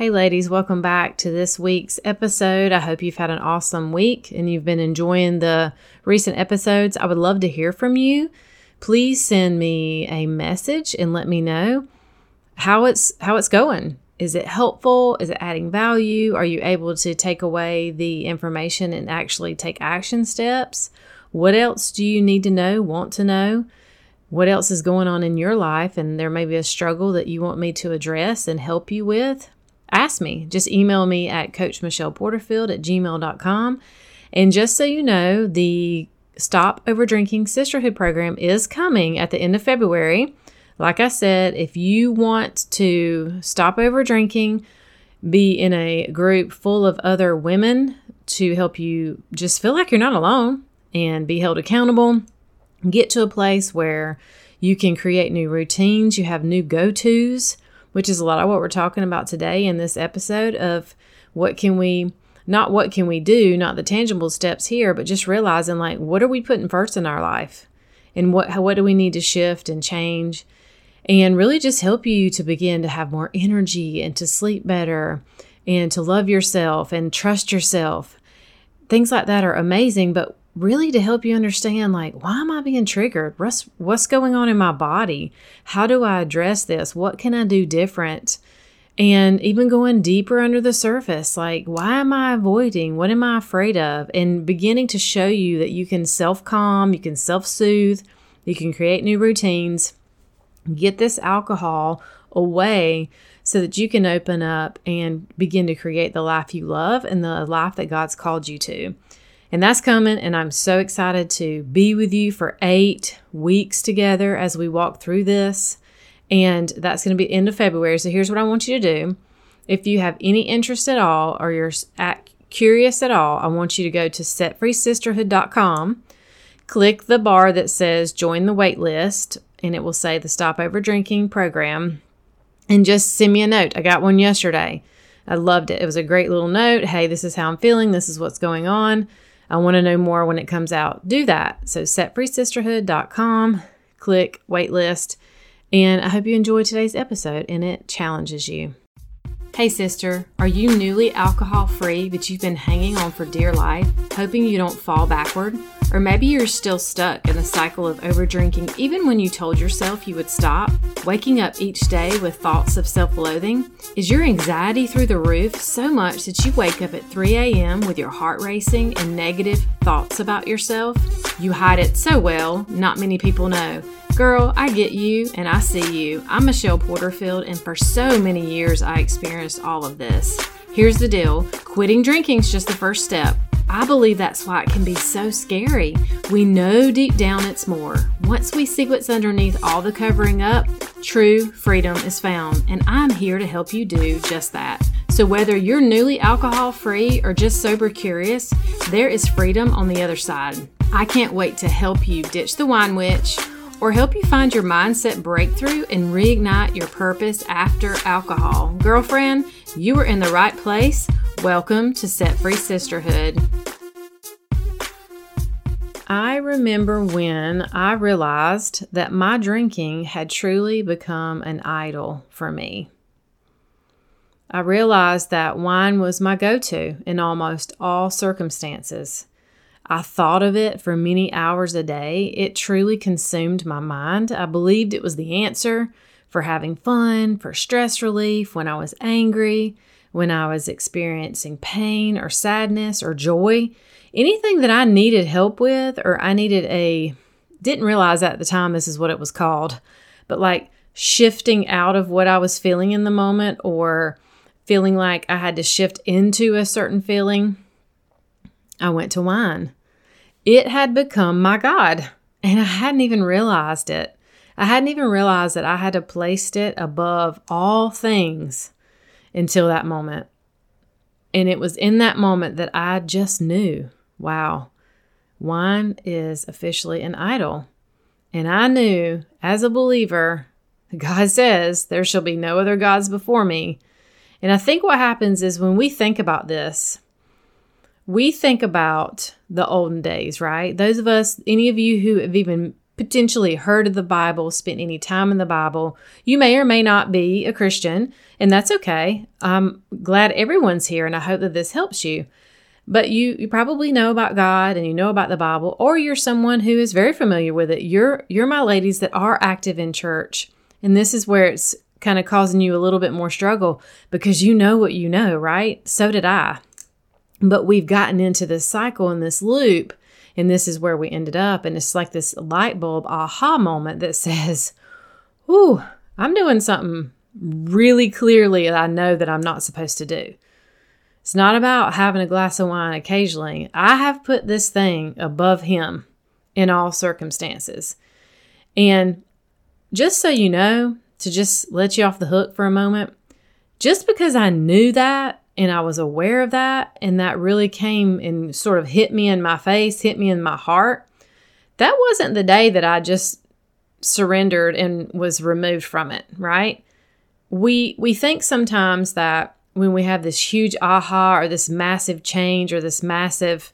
Hey, ladies, welcome back to this week's episode. I hope you've had an awesome week and you've been enjoying the recent episodes. I would love to hear from you. Please send me a message and let me know how it's how it's going. Is it helpful? Is it adding value? Are you able to take away the information and actually take action steps? What else do you need to know, want to know? What else is going on in your life? And there may be a struggle that you want me to address and help you with ask me. Just email me at coachmichelleporterfield at gmail.com. And just so you know, the Stop Over Drinking Sisterhood program is coming at the end of February. Like I said, if you want to stop over drinking, be in a group full of other women to help you just feel like you're not alone and be held accountable, get to a place where you can create new routines, you have new go tos which is a lot of what we're talking about today in this episode of what can we not what can we do, not the tangible steps here, but just realizing like what are we putting first in our life? And what what do we need to shift and change? And really just help you to begin to have more energy and to sleep better and to love yourself and trust yourself. Things like that are amazing, but really to help you understand like why am i being triggered? What's what's going on in my body? How do i address this? What can i do different? And even going deeper under the surface like why am i avoiding? What am i afraid of? And beginning to show you that you can self-calm you can self-soothe you can create new routines get this alcohol away so that you can open up and begin to create the life you love and the life that god's called you to and that's coming, and I'm so excited to be with you for eight weeks together as we walk through this. And that's going to be end of February. So here's what I want you to do. If you have any interest at all or you're at, curious at all, I want you to go to setfreesisterhood.com, click the bar that says join the wait list, and it will say the Stop Over Drinking program, and just send me a note. I got one yesterday. I loved it. It was a great little note. Hey, this is how I'm feeling. This is what's going on. I want to know more when it comes out. Do that. So setfreesisterhood.com, click waitlist, and I hope you enjoy today's episode and it challenges you. Hey, sister, are you newly alcohol free, but you've been hanging on for dear life, hoping you don't fall backward? Or maybe you're still stuck in a cycle of overdrinking even when you told yourself you would stop, waking up each day with thoughts of self loathing? Is your anxiety through the roof so much that you wake up at 3 a.m. with your heart racing and negative thoughts about yourself? You hide it so well, not many people know. Girl, I get you and I see you. I'm Michelle Porterfield, and for so many years I experienced all of this. Here's the deal quitting drinking is just the first step. I believe that's why it can be so scary. We know deep down it's more. Once we see what's underneath all the covering up, true freedom is found, and I'm here to help you do just that. So, whether you're newly alcohol free or just sober curious, there is freedom on the other side. I can't wait to help you ditch the wine witch or help you find your mindset breakthrough and reignite your purpose after alcohol. Girlfriend, you are in the right place. Welcome to Set Free Sisterhood. I remember when I realized that my drinking had truly become an idol for me. I realized that wine was my go to in almost all circumstances. I thought of it for many hours a day. It truly consumed my mind. I believed it was the answer for having fun, for stress relief, when I was angry, when I was experiencing pain or sadness or joy. Anything that I needed help with, or I needed a, didn't realize at the time this is what it was called, but like shifting out of what I was feeling in the moment or feeling like I had to shift into a certain feeling, I went to wine. It had become my God, and I hadn't even realized it. I hadn't even realized that I had to placed it above all things until that moment. And it was in that moment that I just knew wow, wine is officially an idol. And I knew as a believer, God says, There shall be no other gods before me. And I think what happens is when we think about this, we think about the olden days, right? Those of us, any of you who have even potentially heard of the Bible, spent any time in the Bible. You may or may not be a Christian, and that's okay. I'm glad everyone's here, and I hope that this helps you. But you, you probably know about God and you know about the Bible, or you're someone who is very familiar with it. You're you're my ladies that are active in church. And this is where it's kind of causing you a little bit more struggle because you know what you know, right? So did I. But we've gotten into this cycle and this loop, and this is where we ended up. And it's like this light bulb aha moment that says, Ooh, I'm doing something really clearly that I know that I'm not supposed to do. It's not about having a glass of wine occasionally. I have put this thing above him in all circumstances. And just so you know, to just let you off the hook for a moment, just because I knew that and I was aware of that, and that really came and sort of hit me in my face, hit me in my heart, that wasn't the day that I just surrendered and was removed from it, right? We we think sometimes that when we have this huge aha or this massive change or this massive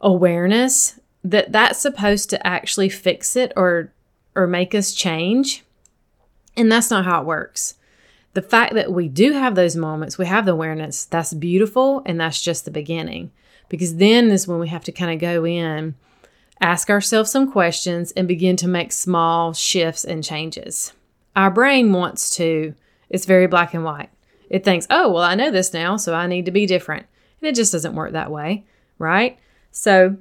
awareness that that's supposed to actually fix it or or make us change and that's not how it works. The fact that we do have those moments, we have the awareness, that's beautiful. And that's just the beginning. Because then is when we have to kind of go in, ask ourselves some questions, and begin to make small shifts and changes. Our brain wants to, it's very black and white. It thinks, oh, well, I know this now, so I need to be different. And it just doesn't work that way, right? So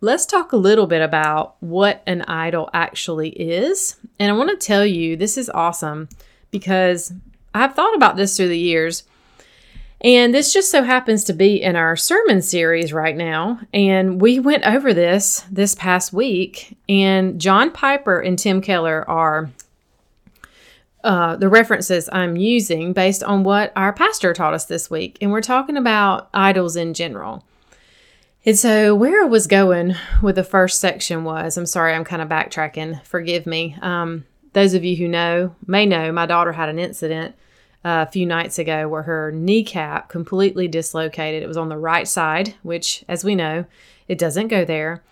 let's talk a little bit about what an idol actually is. And I want to tell you this is awesome because I've thought about this through the years. And this just so happens to be in our sermon series right now. And we went over this this past week. And John Piper and Tim Keller are uh, the references I'm using based on what our pastor taught us this week. And we're talking about idols in general. And so, where I was going with the first section was I'm sorry, I'm kind of backtracking. Forgive me. Um, those of you who know may know my daughter had an incident a few nights ago where her kneecap completely dislocated. It was on the right side, which, as we know, it doesn't go there.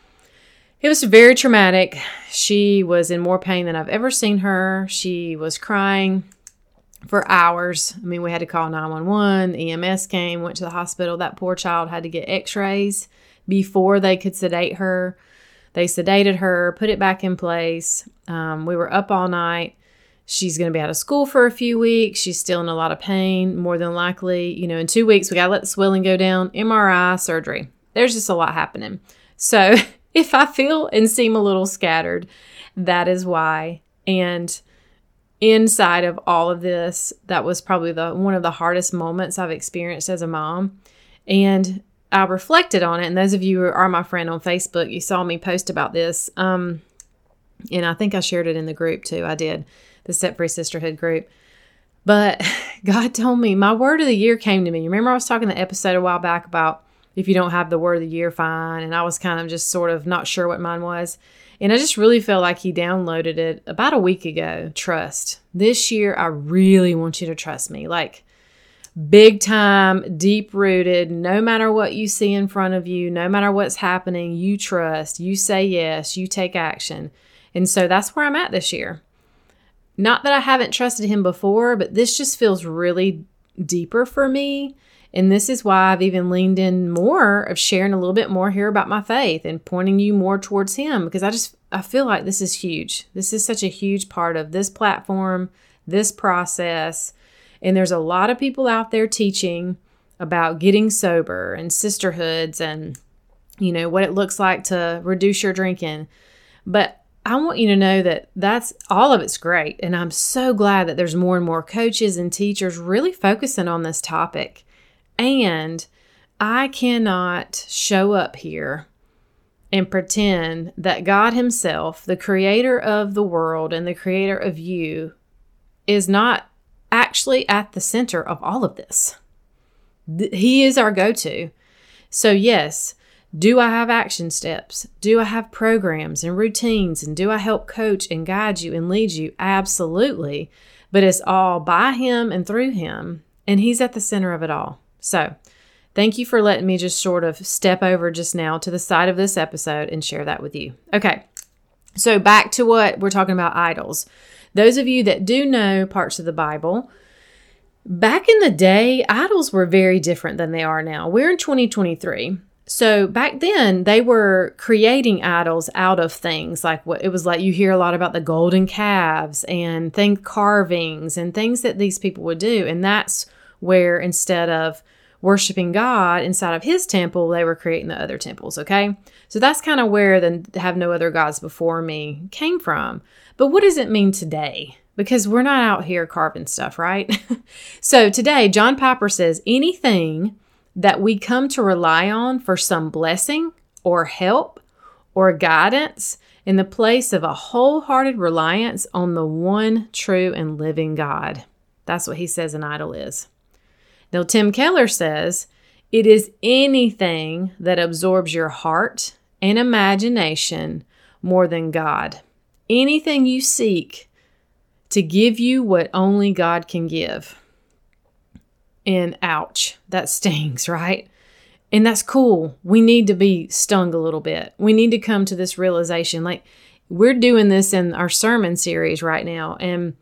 It was very traumatic. She was in more pain than I've ever seen her. She was crying for hours. I mean, we had to call 911. EMS came, went to the hospital. That poor child had to get x rays before they could sedate her. They sedated her, put it back in place. Um, we were up all night. She's going to be out of school for a few weeks. She's still in a lot of pain, more than likely. You know, in two weeks, we got to let the swelling go down, MRI, surgery. There's just a lot happening. So if I feel and seem a little scattered, that is why. And inside of all of this, that was probably the one of the hardest moments I've experienced as a mom. And I reflected on it, and those of you who are my friend on Facebook, you saw me post about this. Um, and I think I shared it in the group too. I did the Set Free Sisterhood group. But God told me my word of the year came to me. You remember, I was talking the episode a while back about if you don't have the word of the year, fine. And I was kind of just sort of not sure what mine was. And I just really felt like he downloaded it about a week ago. Trust. This year, I really want you to trust me. Like, big time, deep rooted. No matter what you see in front of you, no matter what's happening, you trust, you say yes, you take action. And so that's where I'm at this year. Not that I haven't trusted him before, but this just feels really deeper for me. And this is why I've even leaned in more of sharing a little bit more here about my faith and pointing you more towards him because I just I feel like this is huge. This is such a huge part of this platform, this process, and there's a lot of people out there teaching about getting sober and sisterhoods and, you know, what it looks like to reduce your drinking. But I want you to know that that's all of it's great. And I'm so glad that there's more and more coaches and teachers really focusing on this topic. And I cannot show up here and pretend that God Himself, the creator of the world and the creator of you, is not actually at the center of all of this. He is our go to. So, yes, do I have action steps? Do I have programs and routines? And do I help coach and guide you and lead you? Absolutely. But it's all by Him and through Him. And He's at the center of it all. So, thank you for letting me just sort of step over just now to the side of this episode and share that with you. Okay. So, back to what we're talking about idols. Those of you that do know parts of the Bible, back in the day, idols were very different than they are now. We're in 2023. So back then they were creating idols out of things like what it was like you hear a lot about the golden calves and thing carvings and things that these people would do and that's where instead of worshiping God inside of his temple, they were creating the other temples, okay? So that's kind of where the have no other gods before me came from. But what does it mean today? Because we're not out here carving stuff, right? so today, John Piper says anything that we come to rely on for some blessing or help or guidance in the place of a wholehearted reliance on the one true and living God. That's what he says an idol is. Now, Tim Keller says it is anything that absorbs your heart and imagination more than God. Anything you seek to give you what only God can give. And ouch, that stings, right? And that's cool. We need to be stung a little bit. We need to come to this realization. Like, we're doing this in our sermon series right now. And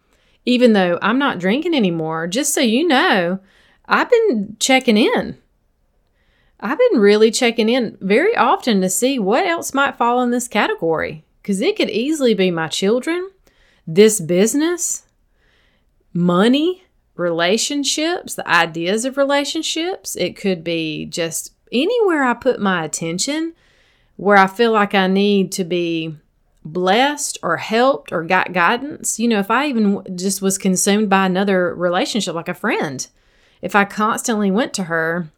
even though I'm not drinking anymore, just so you know, I've been checking in. I've been really checking in very often to see what else might fall in this category because it could easily be my children, this business, money, relationships, the ideas of relationships. It could be just anywhere I put my attention where I feel like I need to be blessed or helped or got guidance. You know, if I even just was consumed by another relationship, like a friend if I constantly went to her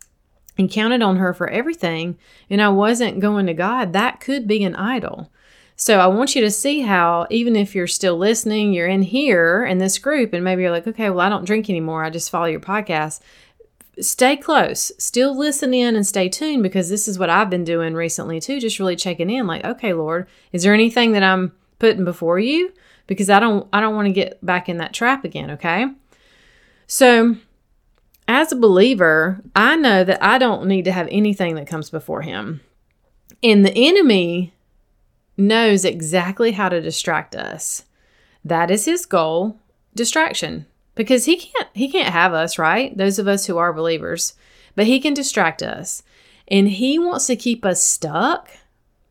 and counted on her for everything and I wasn't going to God, that could be an idol. So I want you to see how, even if you're still listening, you're in here in this group, and maybe you're like, okay, well, I don't drink anymore. I just follow your podcast. Stay close, still listen in and stay tuned because this is what I've been doing recently too, just really checking in like, okay, Lord, is there anything that I'm putting before you? Because I don't I don't want to get back in that trap again, okay? So as a believer, I know that I don't need to have anything that comes before him. And the enemy knows exactly how to distract us. That is his goal, distraction. Because he can't he can't have us, right? Those of us who are believers. But he can distract us. And he wants to keep us stuck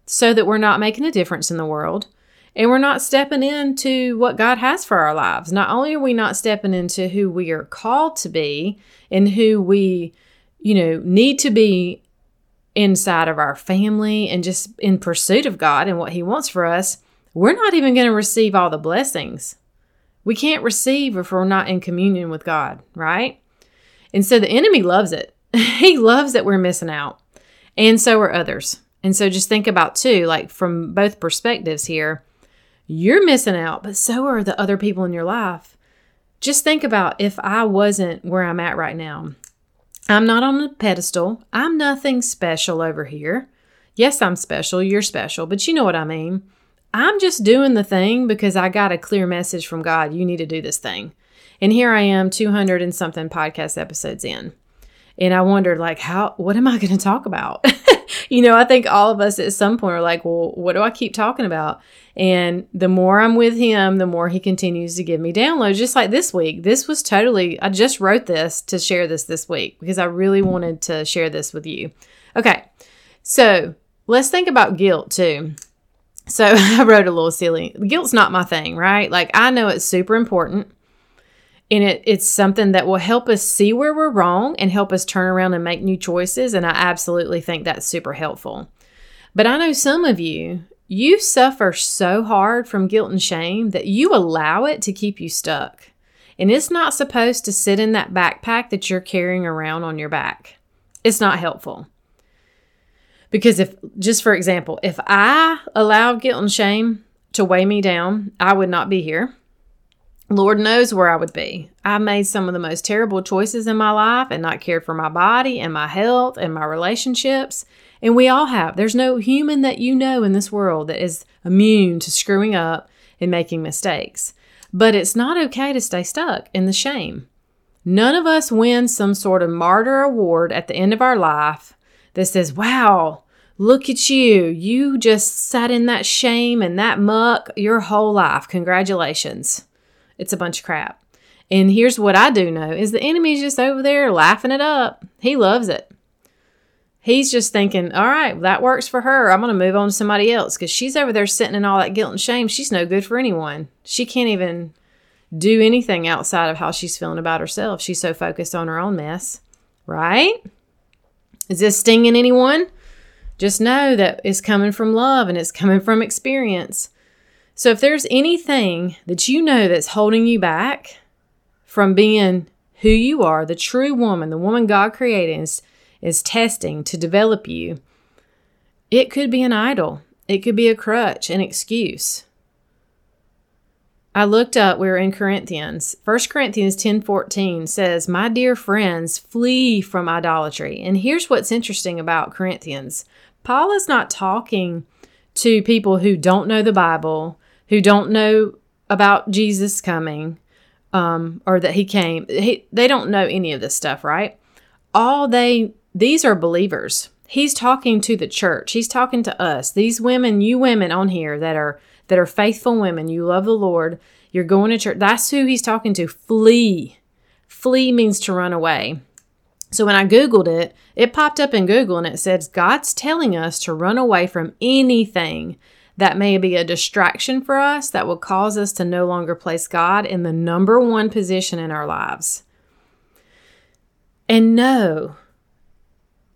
so that we're not making a difference in the world and we're not stepping into what God has for our lives. Not only are we not stepping into who we are called to be and who we, you know, need to be inside of our family and just in pursuit of God and what He wants for us, we're not even going to receive all the blessings. We can't receive if we're not in communion with God, right? And so the enemy loves it. he loves that we're missing out. And so are others. And so just think about, too, like from both perspectives here you're missing out, but so are the other people in your life. Just think about if I wasn't where I'm at right now. I'm not on a pedestal. I'm nothing special over here. Yes, I'm special. You're special, but you know what I mean. I'm just doing the thing because I got a clear message from God. You need to do this thing. And here I am, 200 and something podcast episodes in. And I wondered, like, how, what am I going to talk about? you know, I think all of us at some point are like, well, what do I keep talking about? And the more I'm with him, the more he continues to give me downloads. Just like this week, this was totally, I just wrote this to share this this week because I really wanted to share this with you. Okay, so let's think about guilt too. So I wrote a little silly. Guilt's not my thing, right? Like I know it's super important and it, it's something that will help us see where we're wrong and help us turn around and make new choices. And I absolutely think that's super helpful. But I know some of you, you suffer so hard from guilt and shame that you allow it to keep you stuck. And it's not supposed to sit in that backpack that you're carrying around on your back. It's not helpful. Because if, just for example, if I allowed guilt and shame to weigh me down, I would not be here. Lord knows where I would be. I made some of the most terrible choices in my life and not cared for my body and my health and my relationships. And we all have. There's no human that you know in this world that is immune to screwing up and making mistakes. But it's not okay to stay stuck in the shame. None of us win some sort of martyr award at the end of our life that says, wow, Look at you. You just sat in that shame and that muck your whole life. Congratulations. It's a bunch of crap. And here's what I do know is the enemy's just over there laughing it up. He loves it. He's just thinking, all right, that works for her. I'm going to move on to somebody else because she's over there sitting in all that guilt and shame. She's no good for anyone. She can't even do anything outside of how she's feeling about herself. She's so focused on her own mess, right? Is this stinging anyone? Just know that it's coming from love and it's coming from experience. So if there's anything that you know that's holding you back from being who you are, the true woman, the woman God created is, is testing to develop you, it could be an idol. It could be a crutch, an excuse. I looked up, we are in Corinthians. 1 Corinthians 10 14 says, My dear friends, flee from idolatry. And here's what's interesting about Corinthians Paul is not talking to people who don't know the Bible, who don't know about Jesus coming, um, or that he came. He, they don't know any of this stuff, right? All they, these are believers. He's talking to the church. He's talking to us. These women, you women on here that are that are faithful women, you love the Lord, you're going to church. That's who he's talking to. Flee. Flee means to run away. So when I Googled it, it popped up in Google and it says God's telling us to run away from anything that may be a distraction for us that will cause us to no longer place God in the number one position in our lives. And know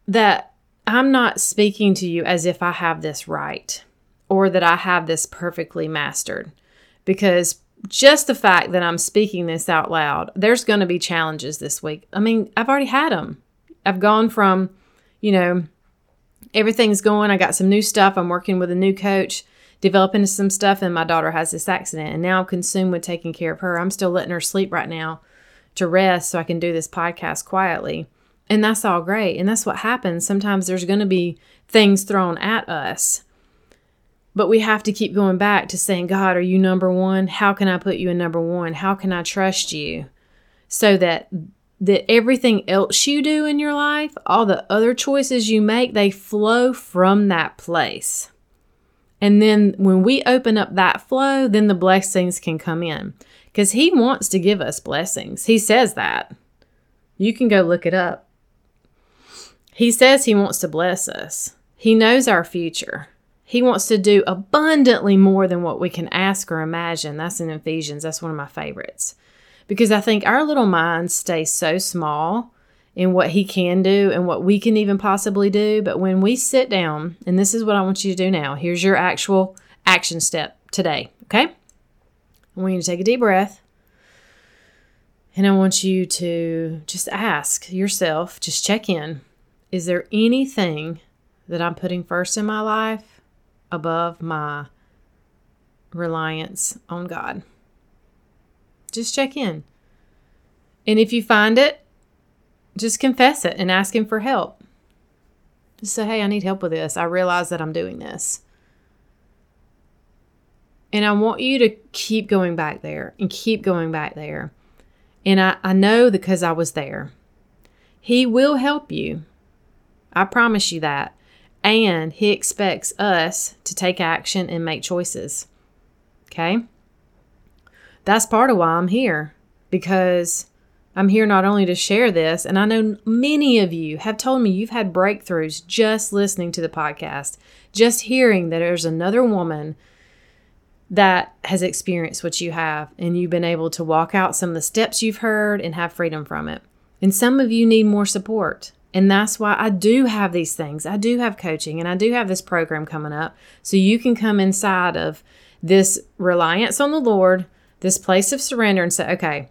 that I'm not speaking to you as if I have this right or that I have this perfectly mastered. Because just the fact that I'm speaking this out loud, there's going to be challenges this week. I mean, I've already had them. I've gone from, you know, everything's going. I got some new stuff. I'm working with a new coach, developing some stuff, and my daughter has this accident. And now I'm consumed with taking care of her. I'm still letting her sleep right now to rest so I can do this podcast quietly. And that's all great. And that's what happens. Sometimes there's going to be things thrown at us but we have to keep going back to saying, God, are you number one? How can I put you in number one? How can I trust you? So that that everything else you do in your life, all the other choices you make, they flow from that place. And then when we open up that flow, then the blessings can come in. Because he wants to give us blessings. He says that. You can go look it up. He says he wants to bless us. He knows our future. He wants to do abundantly more than what we can ask or imagine. That's in Ephesians. That's one of my favorites. Because I think our little minds stay so small in what he can do and what we can even possibly do. But when we sit down, and this is what I want you to do now here's your actual action step today, okay? I want you to take a deep breath. And I want you to just ask yourself, just check in. Is there anything that I'm putting first in my life above my reliance on God. Just check in. And if you find it, just confess it and ask Him for help. Just say, hey, I need help with this. I realize that I'm doing this. And I want you to keep going back there and keep going back there. And I, I know because I was there. He will help you. I promise you that and he expects us to take action and make choices. Okay? That's part of why I'm here because I'm here not only to share this, and I know many of you have told me you've had breakthroughs just listening to the podcast, just hearing that there's another woman that has experienced what you have, and you've been able to walk out some of the steps you've heard and have freedom from it. And some of you need more support. And that's why I do have these things. I do have coaching and I do have this program coming up. So you can come inside of this reliance on the Lord, this place of surrender, and say, okay,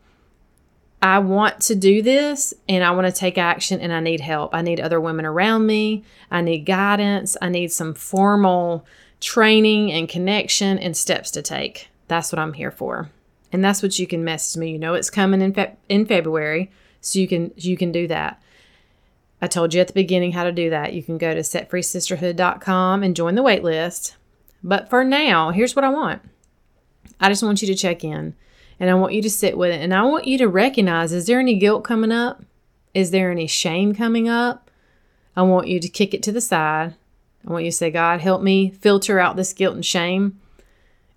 I want to do this and I want to take action and I need help. I need other women around me. I need guidance. I need some formal training and connection and steps to take. That's what I'm here for. And that's what you can message me. You know it's coming in fe- in February, so you can you can do that. I told you at the beginning how to do that. You can go to setfreesisterhood.com and join the waitlist. But for now, here's what I want I just want you to check in and I want you to sit with it. And I want you to recognize is there any guilt coming up? Is there any shame coming up? I want you to kick it to the side. I want you to say, God, help me filter out this guilt and shame.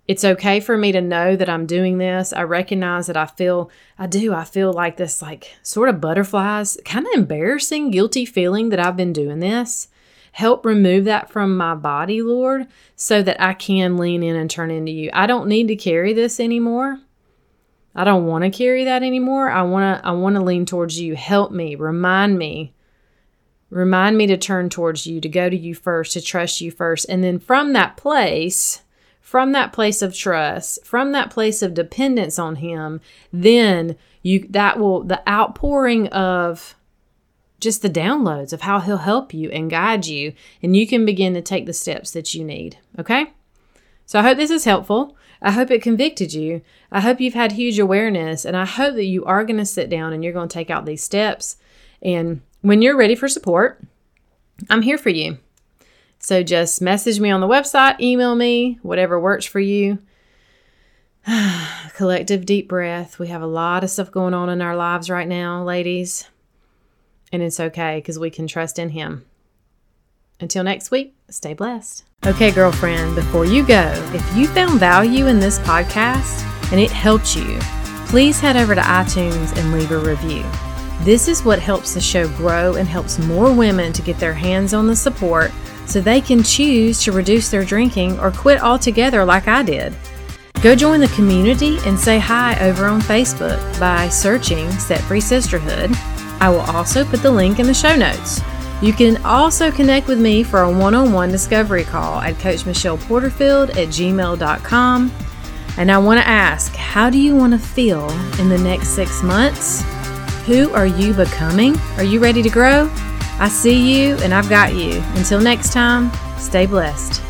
It's okay for me to know that I'm doing this. I recognize that I feel, I do, I feel like this, like sort of butterflies, kind of embarrassing, guilty feeling that I've been doing this. Help remove that from my body, Lord, so that I can lean in and turn into you. I don't need to carry this anymore. I don't want to carry that anymore. I want to I want to lean towards you. Help me, remind me. Remind me to turn towards you, to go to you first, to trust you first. And then from that place, from that place of trust, from that place of dependence on him, then you that will the outpouring of just the downloads of how he'll help you and guide you and you can begin to take the steps that you need, okay? So I hope this is helpful. I hope it convicted you. I hope you've had huge awareness, and I hope that you are going to sit down and you're going to take out these steps. And when you're ready for support, I'm here for you. So just message me on the website, email me, whatever works for you. Collective deep breath. We have a lot of stuff going on in our lives right now, ladies. And it's okay because we can trust in Him. Until next week, stay blessed. Okay, girlfriend, before you go, if you found value in this podcast and it helped you, please head over to iTunes and leave a review. This is what helps the show grow and helps more women to get their hands on the support so they can choose to reduce their drinking or quit altogether like I did. Go join the community and say hi over on Facebook by searching Set Free Sisterhood. I will also put the link in the show notes. You can also connect with me for a one on one discovery call at Coach Michelle Porterfield at gmail.com. And I want to ask, how do you want to feel in the next six months? Who are you becoming? Are you ready to grow? I see you and I've got you. Until next time, stay blessed.